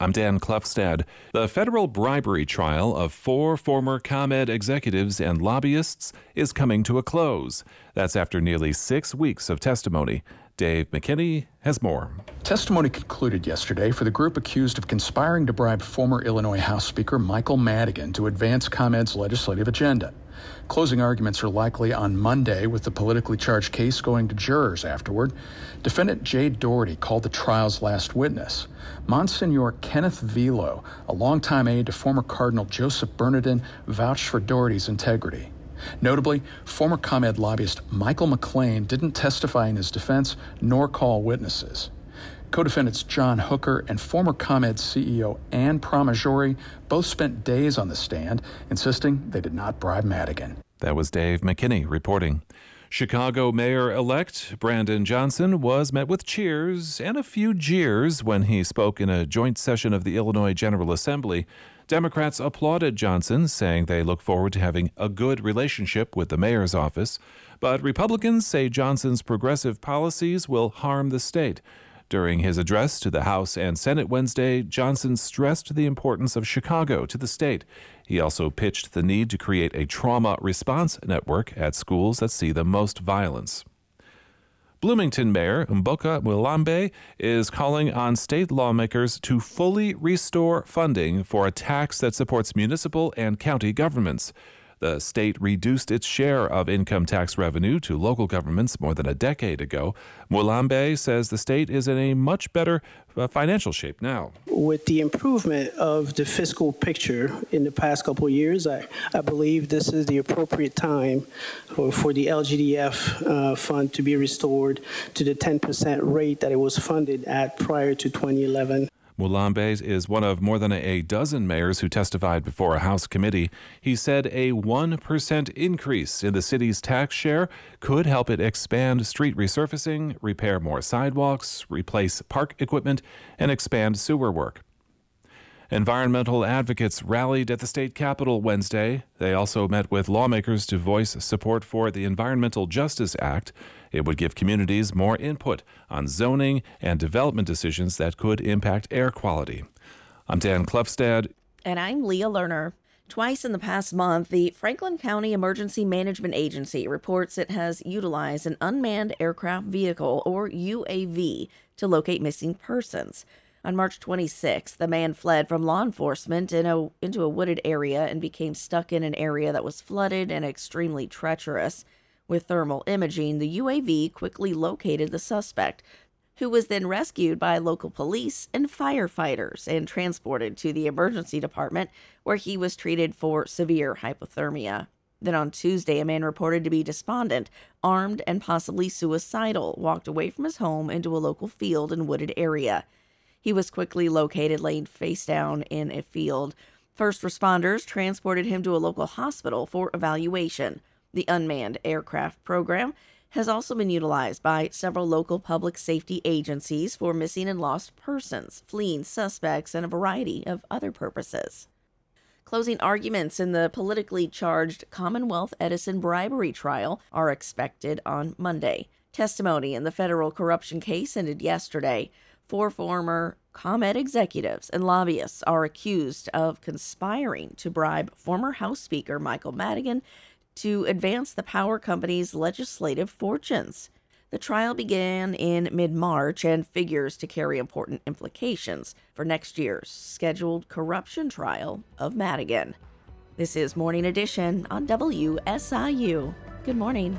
I'm Dan Klefstad. The federal bribery trial of four former ComEd executives and lobbyists is coming to a close. That's after nearly six weeks of testimony. Dave McKinney has more. Testimony concluded yesterday for the group accused of conspiring to bribe former Illinois House Speaker Michael Madigan to advance ComEd's legislative agenda. Closing arguments are likely on Monday, with the politically charged case going to jurors afterward. Defendant Jay Doherty called the trial's last witness. Monsignor Kenneth Velo, a longtime aide to former Cardinal Joseph Bernardin, vouched for Doherty's integrity. Notably, former ComEd lobbyist Michael McClain didn't testify in his defense nor call witnesses. Co defendants John Hooker and former ComEd CEO Anne Pramaggiore both spent days on the stand, insisting they did not bribe Madigan. That was Dave McKinney reporting. Chicago Mayor elect Brandon Johnson was met with cheers and a few jeers when he spoke in a joint session of the Illinois General Assembly. Democrats applauded Johnson, saying they look forward to having a good relationship with the mayor's office. But Republicans say Johnson's progressive policies will harm the state. During his address to the House and Senate Wednesday, Johnson stressed the importance of Chicago to the state. He also pitched the need to create a trauma response network at schools that see the most violence. Bloomington Mayor Mboka Mwilambwe is calling on state lawmakers to fully restore funding for a tax that supports municipal and county governments. The state reduced its share of income tax revenue to local governments more than a decade ago. Mwilambwe says the state is in a much better uh, financial shape now. With the improvement of the fiscal picture in the past couple of years, I, I believe this is the appropriate time for, for the LGDF uh, fund to be restored to the 10% rate that it was funded at prior to 2011. Mwilambwe is one of more than a dozen mayors who testified before a House committee. He said a 1% increase in the city's tax share could help it expand street resurfacing, repair more sidewalks, replace park equipment, and expand sewer work. Environmental advocates rallied at the state capitol Wednesday. They also met with lawmakers to voice support for the Environmental Justice Act. It would give communities more input on zoning and development decisions that could impact air quality. I'm Dan Klefstad. And I'm Leah Lerner. Twice in the past month, the Franklin County Emergency Management Agency reports it has utilized an unmanned aircraft vehicle, or UAV, to locate missing persons. On March 26, the man fled from law enforcement in a, into a wooded area and became stuck in an area that was flooded and extremely treacherous. With thermal imaging, the UAV quickly located the suspect, who was then rescued by local police and firefighters and transported to the emergency department where he was treated for severe hypothermia. Then on Tuesday, a man reported to be despondent, armed, and possibly suicidal, walked away from his home into a local field and wooded area. He was quickly located laying face down in a field. First responders transported him to a local hospital for evaluation. The unmanned aircraft program has also been utilized by several local public safety agencies for missing and lost persons, fleeing suspects, and a variety of other purposes. Closing arguments in the politically charged Commonwealth Edison bribery trial are expected on Monday. Testimony in the federal corruption case ended yesterday. Four former ComEd executives and lobbyists are accused of conspiring to bribe former House Speaker Michael Madigan to advance the power company's legislative fortunes. The trial began in mid March and figures to carry important implications for next year's scheduled corruption trial of Madigan. This is Morning Edition on WSIU. Good morning.